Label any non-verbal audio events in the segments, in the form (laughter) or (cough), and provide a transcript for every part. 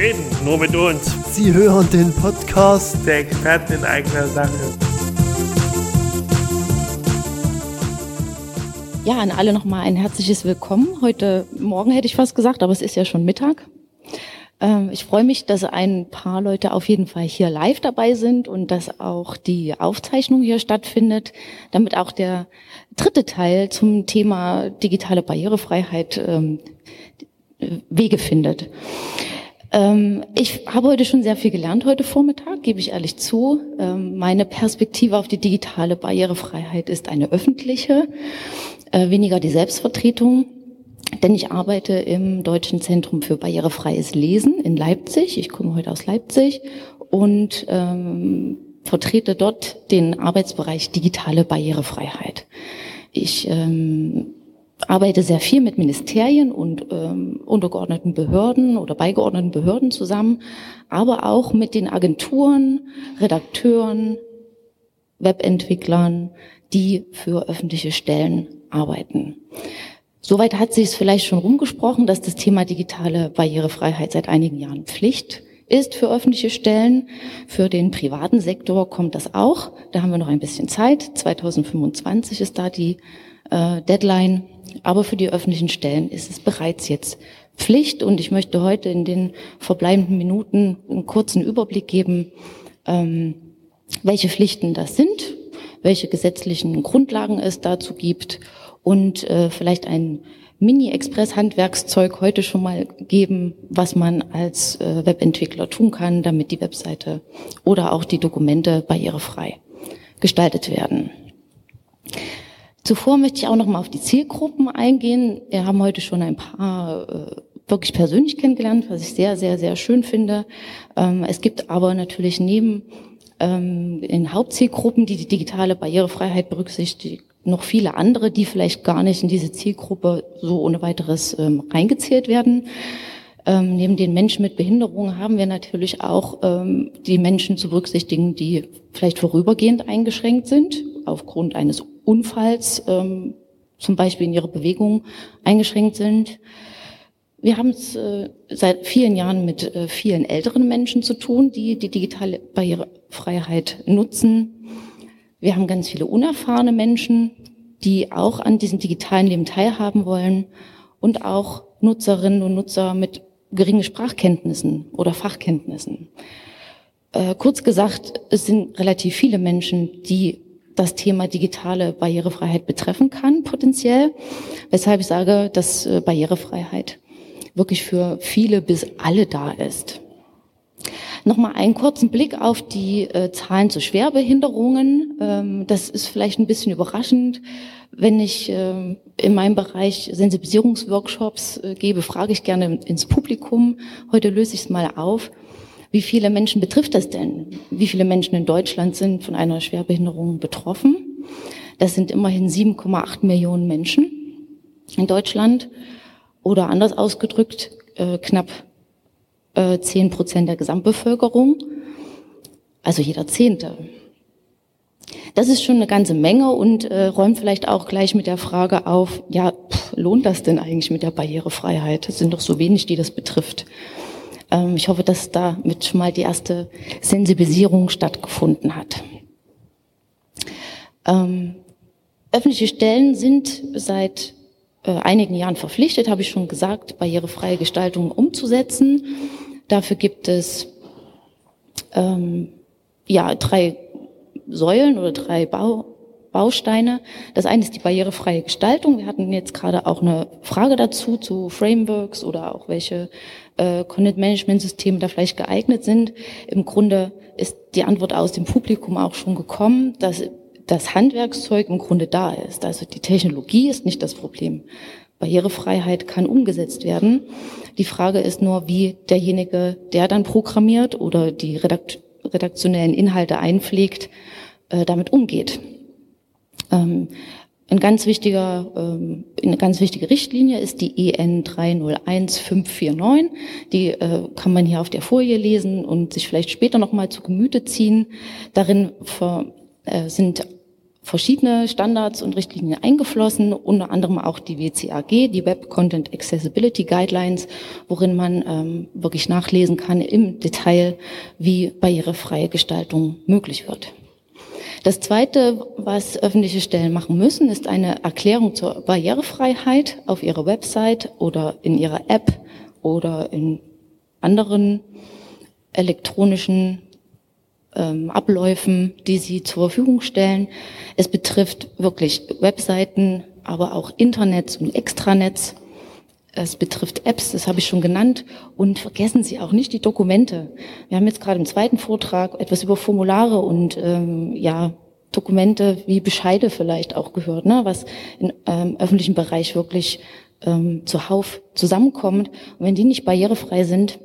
reden nur mit uns. Sie hören den Podcast Der Experten in eigener Sache. Ja, an alle nochmal ein herzliches Willkommen. Heute Morgen hätte ich fast gesagt, aber es ist ja schon Mittag. Ähm, ich freue mich, dass ein paar Leute auf jeden Fall hier live dabei sind und dass auch die Aufzeichnung hier stattfindet, damit auch der dritte Teil zum Thema digitale Barrierefreiheit ähm, Wege findet. Ähm, ich habe heute schon sehr viel gelernt heute Vormittag, gebe ich ehrlich zu. Ähm, meine Perspektive auf die digitale Barrierefreiheit ist eine öffentliche, äh, weniger die Selbstvertretung. Denn ich arbeite im Deutschen Zentrum für barrierefreies Lesen in Leipzig. Ich komme heute aus Leipzig und ähm, vertrete dort den Arbeitsbereich digitale Barrierefreiheit. Ich ähm, arbeite sehr viel mit Ministerien und ähm, untergeordneten Behörden oder beigeordneten Behörden zusammen, aber auch mit den Agenturen, Redakteuren, Webentwicklern, die für öffentliche Stellen arbeiten. Soweit hat sich es vielleicht schon rumgesprochen, dass das Thema digitale Barrierefreiheit seit einigen Jahren Pflicht ist für öffentliche Stellen. Für den privaten Sektor kommt das auch. Da haben wir noch ein bisschen Zeit. 2025 ist da die äh, Deadline. Aber für die öffentlichen Stellen ist es bereits jetzt Pflicht. Und ich möchte heute in den verbleibenden Minuten einen kurzen Überblick geben, ähm, welche Pflichten das sind, welche gesetzlichen Grundlagen es dazu gibt und äh, vielleicht ein Mini-Express-Handwerkszeug heute schon mal geben, was man als äh, Webentwickler tun kann, damit die Webseite oder auch die Dokumente barrierefrei gestaltet werden. Zuvor möchte ich auch noch mal auf die Zielgruppen eingehen. Wir haben heute schon ein paar äh, wirklich persönlich kennengelernt, was ich sehr, sehr, sehr schön finde. Ähm, es gibt aber natürlich neben ähm, in Hauptzielgruppen, die die digitale Barrierefreiheit berücksichtigen, noch viele andere, die vielleicht gar nicht in diese Zielgruppe so ohne weiteres ähm, reingezählt werden. Ähm, neben den Menschen mit Behinderungen haben wir natürlich auch ähm, die Menschen zu berücksichtigen, die vielleicht vorübergehend eingeschränkt sind, aufgrund eines Unfalls, ähm, zum Beispiel in ihrer Bewegung eingeschränkt sind. Wir haben es äh, seit vielen Jahren mit äh, vielen älteren Menschen zu tun, die die digitale Barrierefreiheit nutzen wir haben ganz viele unerfahrene Menschen, die auch an diesem digitalen Leben teilhaben wollen und auch Nutzerinnen und Nutzer mit geringen Sprachkenntnissen oder Fachkenntnissen. Äh, kurz gesagt, es sind relativ viele Menschen, die das Thema digitale Barrierefreiheit betreffen kann, potenziell, weshalb ich sage, dass äh, Barrierefreiheit wirklich für viele bis alle da ist. Nochmal einen kurzen Blick auf die äh, Zahlen zu Schwerbehinderungen. Ähm, das ist vielleicht ein bisschen überraschend. Wenn ich äh, in meinem Bereich Sensibilisierungsworkshops äh, gebe, frage ich gerne ins Publikum. Heute löse ich es mal auf. Wie viele Menschen betrifft das denn? Wie viele Menschen in Deutschland sind von einer Schwerbehinderung betroffen? Das sind immerhin 7,8 Millionen Menschen in Deutschland. Oder anders ausgedrückt, äh, knapp äh, zehn Prozent der Gesamtbevölkerung, also jeder Zehnte. Das ist schon eine ganze Menge und äh, räumt vielleicht auch gleich mit der Frage auf, ja, pff, lohnt das denn eigentlich mit der Barrierefreiheit? Es sind doch so wenig, die das betrifft. Ähm, ich hoffe, dass damit schon mal die erste Sensibilisierung stattgefunden hat. Ähm, öffentliche Stellen sind seit äh, einigen Jahren verpflichtet, habe ich schon gesagt, barrierefreie Gestaltung umzusetzen. Dafür gibt es ähm, ja drei Säulen oder drei Bau, Bausteine. Das eine ist die barrierefreie Gestaltung. Wir hatten jetzt gerade auch eine Frage dazu zu Frameworks oder auch welche äh, Content-Management-Systeme da vielleicht geeignet sind. Im Grunde ist die Antwort aus dem Publikum auch schon gekommen, dass das Handwerkszeug im Grunde da ist. Also die Technologie ist nicht das Problem. Barrierefreiheit kann umgesetzt werden. Die Frage ist nur, wie derjenige, der dann programmiert oder die redakt redaktionellen Inhalte einpflegt, äh, damit umgeht. Ähm, ein ganz wichtiger, ähm, eine ganz wichtige Richtlinie ist die EN 301549. Die äh, kann man hier auf der Folie lesen und sich vielleicht später nochmal zu Gemüte ziehen. Darin äh, sind verschiedene Standards und Richtlinien eingeflossen, unter anderem auch die WCAG, die Web Content Accessibility Guidelines, worin man ähm, wirklich nachlesen kann im Detail, wie barrierefreie Gestaltung möglich wird. Das Zweite, was öffentliche Stellen machen müssen, ist eine Erklärung zur Barrierefreiheit auf ihrer Website oder in ihrer App oder in anderen elektronischen ähm, Abläufen, die sie zur Verfügung stellen. Es betrifft wirklich Webseiten, aber auch Internets und Extranets. Es betrifft Apps, das habe ich schon genannt. Und vergessen Sie auch nicht die Dokumente. Wir haben jetzt gerade im zweiten Vortrag etwas über Formulare und ähm, ja Dokumente wie Bescheide vielleicht auch gehört, ne, was im ähm, öffentlichen Bereich wirklich ähm, zuhauf zusammenkommt. Und wenn die nicht barrierefrei sind,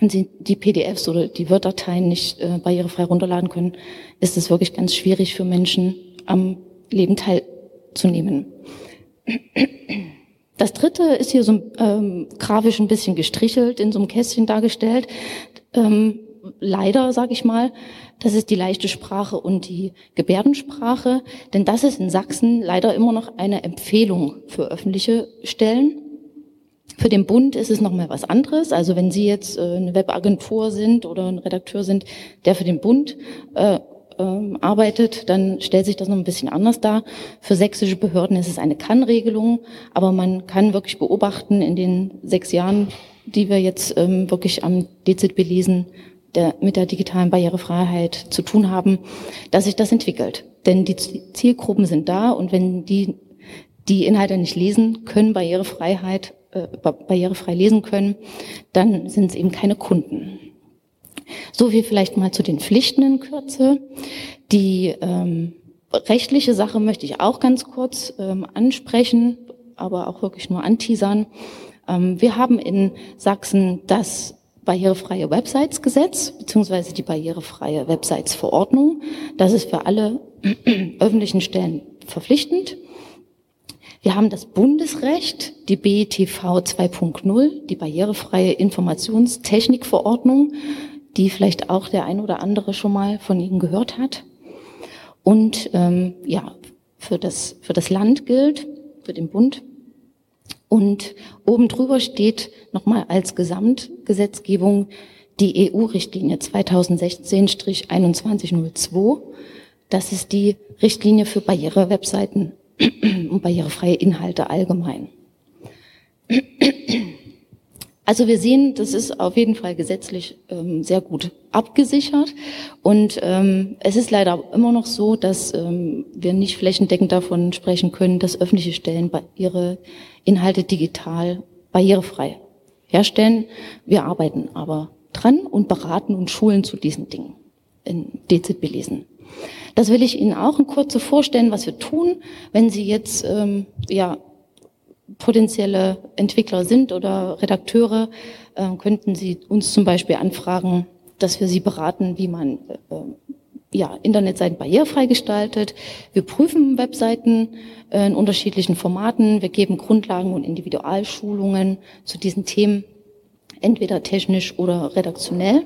und Sie die PDFs oder die Word-Dateien nicht äh, barrierefrei runterladen können, ist es wirklich ganz schwierig für Menschen am Leben teilzunehmen. Das dritte ist hier so ähm, grafisch ein bisschen gestrichelt, in so einem Kästchen dargestellt. Ähm, leider, sage ich mal, das ist die leichte Sprache und die Gebärdensprache, denn das ist in Sachsen leider immer noch eine Empfehlung für öffentliche Stellen. Für den Bund ist es nochmal was anderes. Also wenn Sie jetzt äh, eine Webagentur sind oder ein Redakteur sind, der für den Bund äh, äh, arbeitet, dann stellt sich das noch ein bisschen anders dar. Für sächsische Behörden ist es eine Kann-Regelung, aber man kann wirklich beobachten in den sechs Jahren, die wir jetzt ähm, wirklich am DZB lesen, der, mit der digitalen Barrierefreiheit zu tun haben, dass sich das entwickelt. Denn die Zielgruppen sind da und wenn die die Inhalte nicht lesen können, Barrierefreiheit äh, barrierefrei lesen können, dann sind es eben keine Kunden. So viel vielleicht mal zu den Pflichten in Kürze. Die ähm, rechtliche Sache möchte ich auch ganz kurz ähm, ansprechen, aber auch wirklich nur anteasern. Ähm, wir haben in Sachsen das barrierefreie Websites-Gesetz beziehungsweise die barrierefreie Websites-Verordnung. Das ist für alle (clears throat) öffentlichen Stellen verpflichtend. Wir haben das Bundesrecht, die BTV 2.0, die barrierefreie Informationstechnikverordnung, die vielleicht auch der ein oder andere schon mal von Ihnen gehört hat. Und ähm, ja, für das, für das Land gilt, für den Bund. Und oben drüber steht nochmal als Gesamtgesetzgebung die EU-Richtlinie 2016-2102. Das ist die Richtlinie für Barrierewebseiten (clears throat) und barrierefreie Inhalte allgemein. (clears throat) Also wir sehen, das ist auf jeden Fall gesetzlich ähm, sehr gut abgesichert. Und ähm, es ist leider immer noch so, dass ähm, wir nicht flächendeckend davon sprechen können, dass öffentliche Stellen ihre Inhalte digital barrierefrei herstellen. Wir arbeiten aber dran und beraten und schulen zu diesen Dingen in DZB lesen. Das will ich Ihnen auch in Kurze vorstellen, was wir tun, wenn Sie jetzt ähm, ja, potenzielle Entwickler sind oder Redakteure, äh, könnten Sie uns zum Beispiel anfragen, dass wir Sie beraten, wie man äh, ja, Internetseiten barrierefrei gestaltet. Wir prüfen Webseiten äh, in unterschiedlichen Formaten. Wir geben Grundlagen und Individualschulungen zu diesen Themen, entweder technisch oder redaktionell.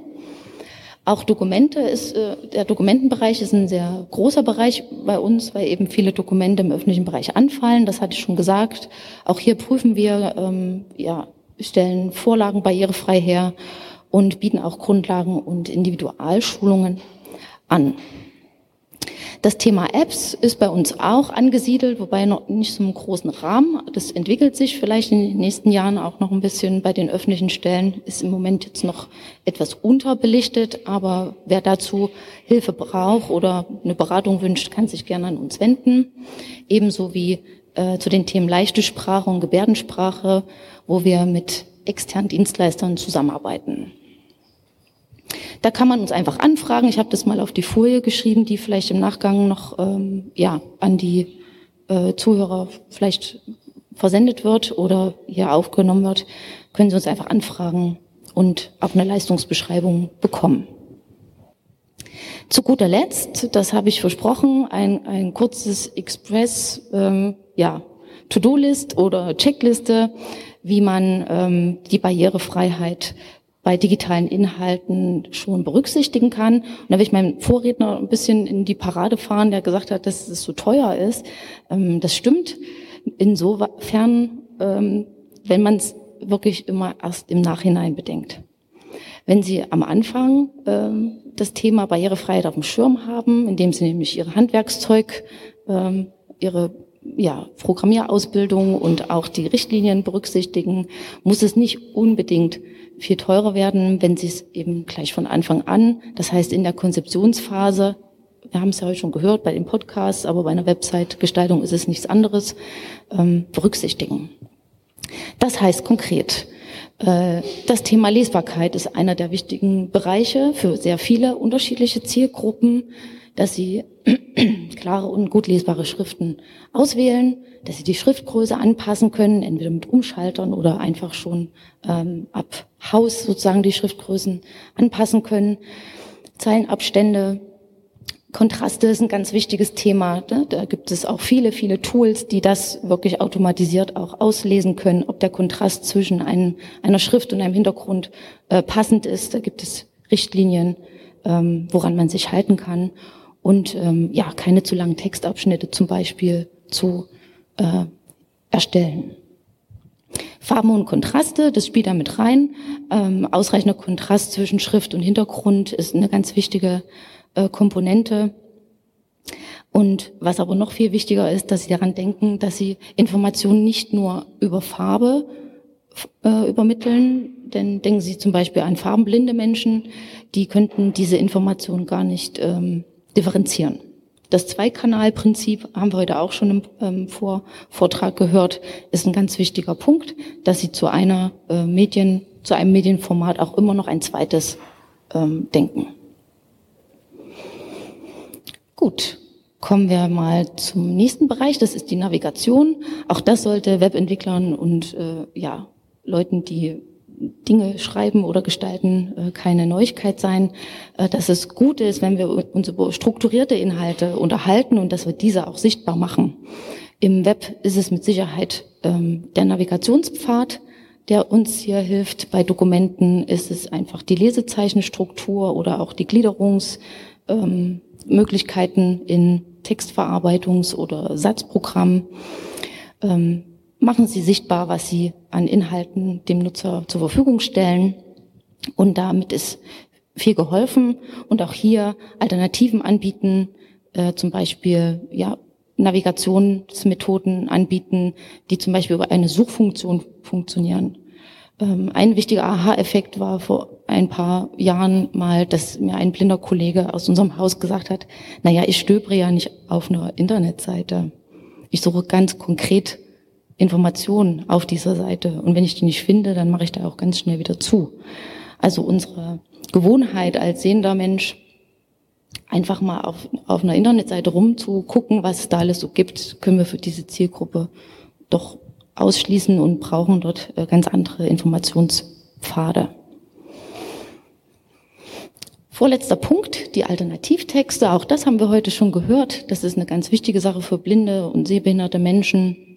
Auch Dokumente ist, äh, der Dokumentenbereich ist ein sehr großer Bereich bei uns, weil eben viele Dokumente im öffentlichen Bereich anfallen. Das hatte ich schon gesagt. Auch hier prüfen wir, ähm, ja, stellen Vorlagen barrierefrei her und bieten auch Grundlagen und Individualschulungen an. Das Thema Apps ist bei uns auch angesiedelt, wobei noch nicht so einem großen Rahmen. Das entwickelt sich vielleicht in den nächsten Jahren auch noch ein bisschen bei den öffentlichen Stellen. Ist im Moment jetzt noch etwas unterbelichtet, aber wer dazu Hilfe braucht oder eine Beratung wünscht, kann sich gerne an uns wenden. Ebenso wie äh, zu den Themen leichte Sprache und Gebärdensprache, wo wir mit externen Dienstleistern zusammenarbeiten. Da kann man uns einfach anfragen. Ich habe das mal auf die Folie geschrieben, die vielleicht im Nachgang noch ähm, ja, an die äh, Zuhörer vielleicht versendet wird oder hier aufgenommen wird. Können Sie uns einfach anfragen und auch eine Leistungsbeschreibung bekommen. Zu guter Letzt, das habe ich versprochen, ein, ein kurzes Express, ähm, ja, To-Do-List oder Checkliste, wie man ähm, die Barrierefreiheit bei digitalen Inhalten schon berücksichtigen kann. Und da will ich meinen Vorredner ein bisschen in die Parade fahren, der gesagt hat, dass es so teuer ist. Ähm, das stimmt insofern, ähm, wenn man es wirklich immer erst im Nachhinein bedenkt. Wenn Sie am Anfang ähm, das Thema Barrierefreiheit auf dem Schirm haben, indem Sie nämlich Ihre Handwerkszeug, Ihre ja, Programmierausbildung und auch die Richtlinien berücksichtigen, muss es nicht unbedingt viel teurer werden, wenn Sie es eben gleich von Anfang an, das heißt in der Konzeptionsphase, wir haben es ja heute schon gehört bei den Podcasts, aber bei einer Website-Gestaltung ist es nichts anderes, ähm, berücksichtigen. Das heißt konkret, äh, das Thema Lesbarkeit ist einer der wichtigen Bereiche für sehr viele unterschiedliche Zielgruppen dass sie (clears throat) klare und gut lesbare Schriften auswählen, dass sie die Schriftgröße anpassen können, entweder mit Umschaltern oder einfach schon ähm, ab Haus sozusagen die Schriftgrößen anpassen können. Zeilenabstände, Kontraste ist ein ganz wichtiges Thema. Ne? Da gibt es auch viele, viele Tools, die das wirklich automatisiert auch auslesen können, ob der Kontrast zwischen einem, einer Schrift und einem Hintergrund äh, passend ist. Da gibt es Richtlinien, ähm, woran man sich halten kann und ähm, ja, keine zu langen Textabschnitte zum Beispiel zu äh, erstellen. Farben und Kontraste, das spielt da mit rein. Ähm, ausreichender Kontrast zwischen Schrift und Hintergrund ist eine ganz wichtige äh, Komponente. Und was aber noch viel wichtiger ist, dass Sie daran denken, dass Sie Informationen nicht nur über Farbe äh, übermitteln, denn denken Sie zum Beispiel an farbenblinde Menschen, die könnten diese Informationen gar nicht ähm, differenzieren. Das Zweikanalprinzip haben wir heute auch schon im ähm, Vor Vortrag gehört, ist ein ganz wichtiger Punkt, dass Sie zu einer äh, Medien, zu einem Medienformat auch immer noch ein zweites ähm, denken. Gut, kommen wir mal zum nächsten Bereich. Das ist die Navigation. Auch das sollte Webentwicklern und äh, ja Leuten, die Dinge schreiben oder gestalten äh, keine Neuigkeit sein, äh, dass es gut ist, wenn wir uns über strukturierte Inhalte unterhalten und dass wir diese auch sichtbar machen. Im Web ist es mit Sicherheit ähm, der Navigationspfad, der uns hier hilft. Bei Dokumenten ist es einfach die Lesezeichenstruktur oder auch die Gliederungsmöglichkeiten ähm, in Textverarbeitungs- oder Satzprogrammen. Machen Sie sichtbar, was Sie an Inhalten dem Nutzer zur Verfügung stellen. Und damit ist viel geholfen. Und auch hier Alternativen anbieten, äh, zum Beispiel ja, Navigationsmethoden anbieten, die zum Beispiel über eine Suchfunktion funktionieren. Ähm, ein wichtiger Aha-Effekt war vor ein paar Jahren mal, dass mir ein blinder Kollege aus unserem Haus gesagt hat, naja, ich stöbere ja nicht auf einer Internetseite. Ich suche ganz konkret Informationen auf dieser Seite. Und wenn ich die nicht finde, dann mache ich da auch ganz schnell wieder zu. Also unsere Gewohnheit als sehender Mensch, einfach mal auf, auf einer Internetseite rumzugucken, was es da alles so gibt, können wir für diese Zielgruppe doch ausschließen und brauchen dort äh, ganz andere Informationspfade. Vorletzter Punkt, die Alternativtexte. Auch das haben wir heute schon gehört. Das ist eine ganz wichtige Sache für blinde und sehbehinderte Menschen.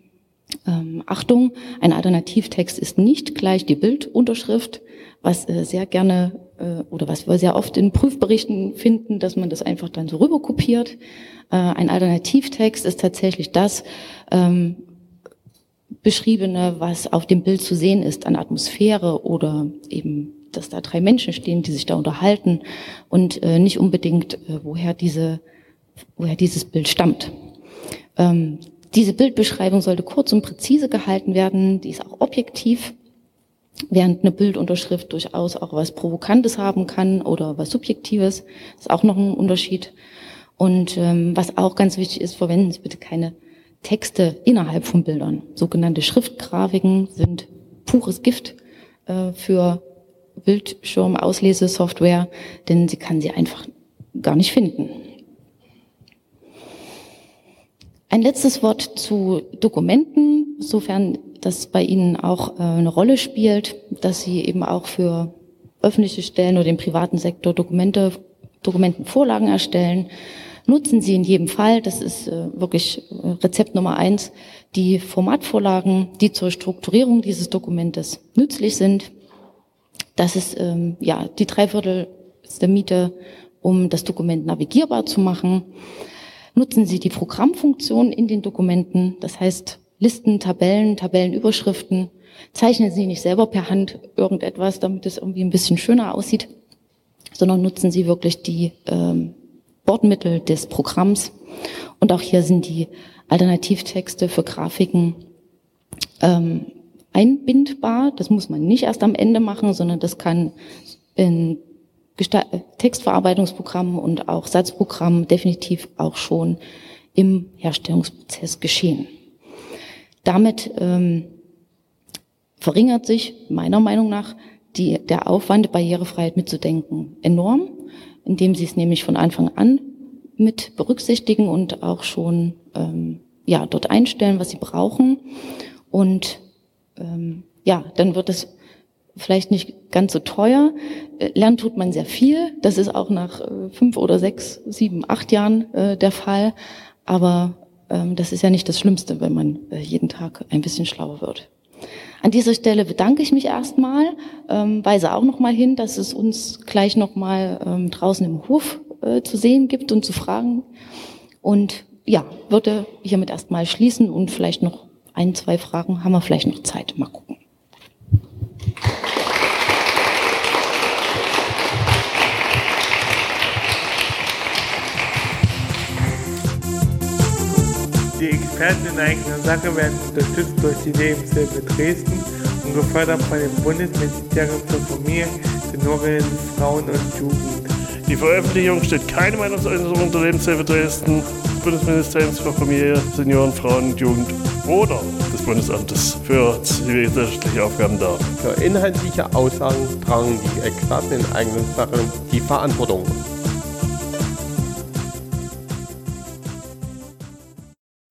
Ähm, Achtung, ein Alternativtext ist nicht gleich die Bildunterschrift, was äh, sehr gerne äh, oder was wir sehr oft in Prüfberichten finden, dass man das einfach dann so rüberkopiert. Äh, ein Alternativtext ist tatsächlich das ähm, beschriebene, was auf dem Bild zu sehen ist an Atmosphäre oder eben dass da drei Menschen stehen, die sich da unterhalten und äh, nicht unbedingt, äh, woher diese, woher dieses Bild stammt. Ähm, diese Bildbeschreibung sollte kurz und präzise gehalten werden, die ist auch objektiv, während eine Bildunterschrift durchaus auch was Provokantes haben kann oder was Subjektives. Ist auch noch ein Unterschied. Und ähm, was auch ganz wichtig ist, verwenden Sie bitte keine Texte innerhalb von Bildern. Sogenannte Schriftgrafiken sind pures Gift äh, für Bildschirmauslese-Software, denn sie kann sie einfach gar nicht finden. Ein letztes Wort zu Dokumenten, sofern das bei Ihnen auch äh, eine Rolle spielt, dass Sie eben auch für öffentliche Stellen oder den privaten Sektor Dokumente, Dokumentenvorlagen erstellen. Nutzen Sie in jedem Fall, das ist äh, wirklich äh, Rezept Nummer eins, die Formatvorlagen, die zur Strukturierung dieses Dokumentes nützlich sind. Das ist ähm, ja die Dreiviertel der Miete, um das Dokument navigierbar zu machen. Nutzen Sie die Programmfunktion in den Dokumenten, das heißt Listen, Tabellen, Tabellenüberschriften. Zeichnen Sie nicht selber per Hand irgendetwas, damit es irgendwie ein bisschen schöner aussieht, sondern nutzen Sie wirklich die ähm, Bordmittel des Programms. Und auch hier sind die Alternativtexte für Grafiken ähm, einbindbar. Das muss man nicht erst am Ende machen, sondern das kann in Gesta Textverarbeitungsprogrammen und auch Satzprogrammen definitiv auch schon im Herstellungsprozess geschehen. Damit ähm, verringert sich meiner Meinung nach die, der Aufwand, Barrierefreiheit mitzudenken, enorm, indem sie es nämlich von Anfang an mit berücksichtigen und auch schon ähm, ja dort einstellen, was sie brauchen. Und ähm, ja, dann wird es vielleicht nicht ganz so teuer. Äh, lernen tut man sehr viel. Das ist auch nach äh, fünf oder sechs, sieben, acht Jahren äh, der Fall. Aber ähm, das ist ja nicht das Schlimmste, wenn man jeden Tag ein bisschen schlauer wird. An dieser Stelle bedanke ich mich erstmal, ähm, weise auch noch mal hin, dass es uns gleich noch mal ähm, draußen im Hof zu sehen gibt und zu fragen. Und ja, würde hiermit erstmal schließen und vielleicht noch ein, zwei Fragen haben wir vielleicht noch Zeit. Mal gucken. Die Experten in eigener Sache werden unterstützt durch die Lebenshilfe Dresden und gefördert von dem Bundesministerium für Familie, Senioren, Frauen und Jugend. Die Veröffentlichung steht keine Meinungsäußerung der Lebenshilfe Dresden, des Bundesministeriums für Familie, Senioren, Frauen und Jugend oder des Bundesamtes für zivilgesellschaftliche Aufgaben dar. Für inhaltliche Aussagen tragen die Experten in eigenen Sachen die Verantwortung.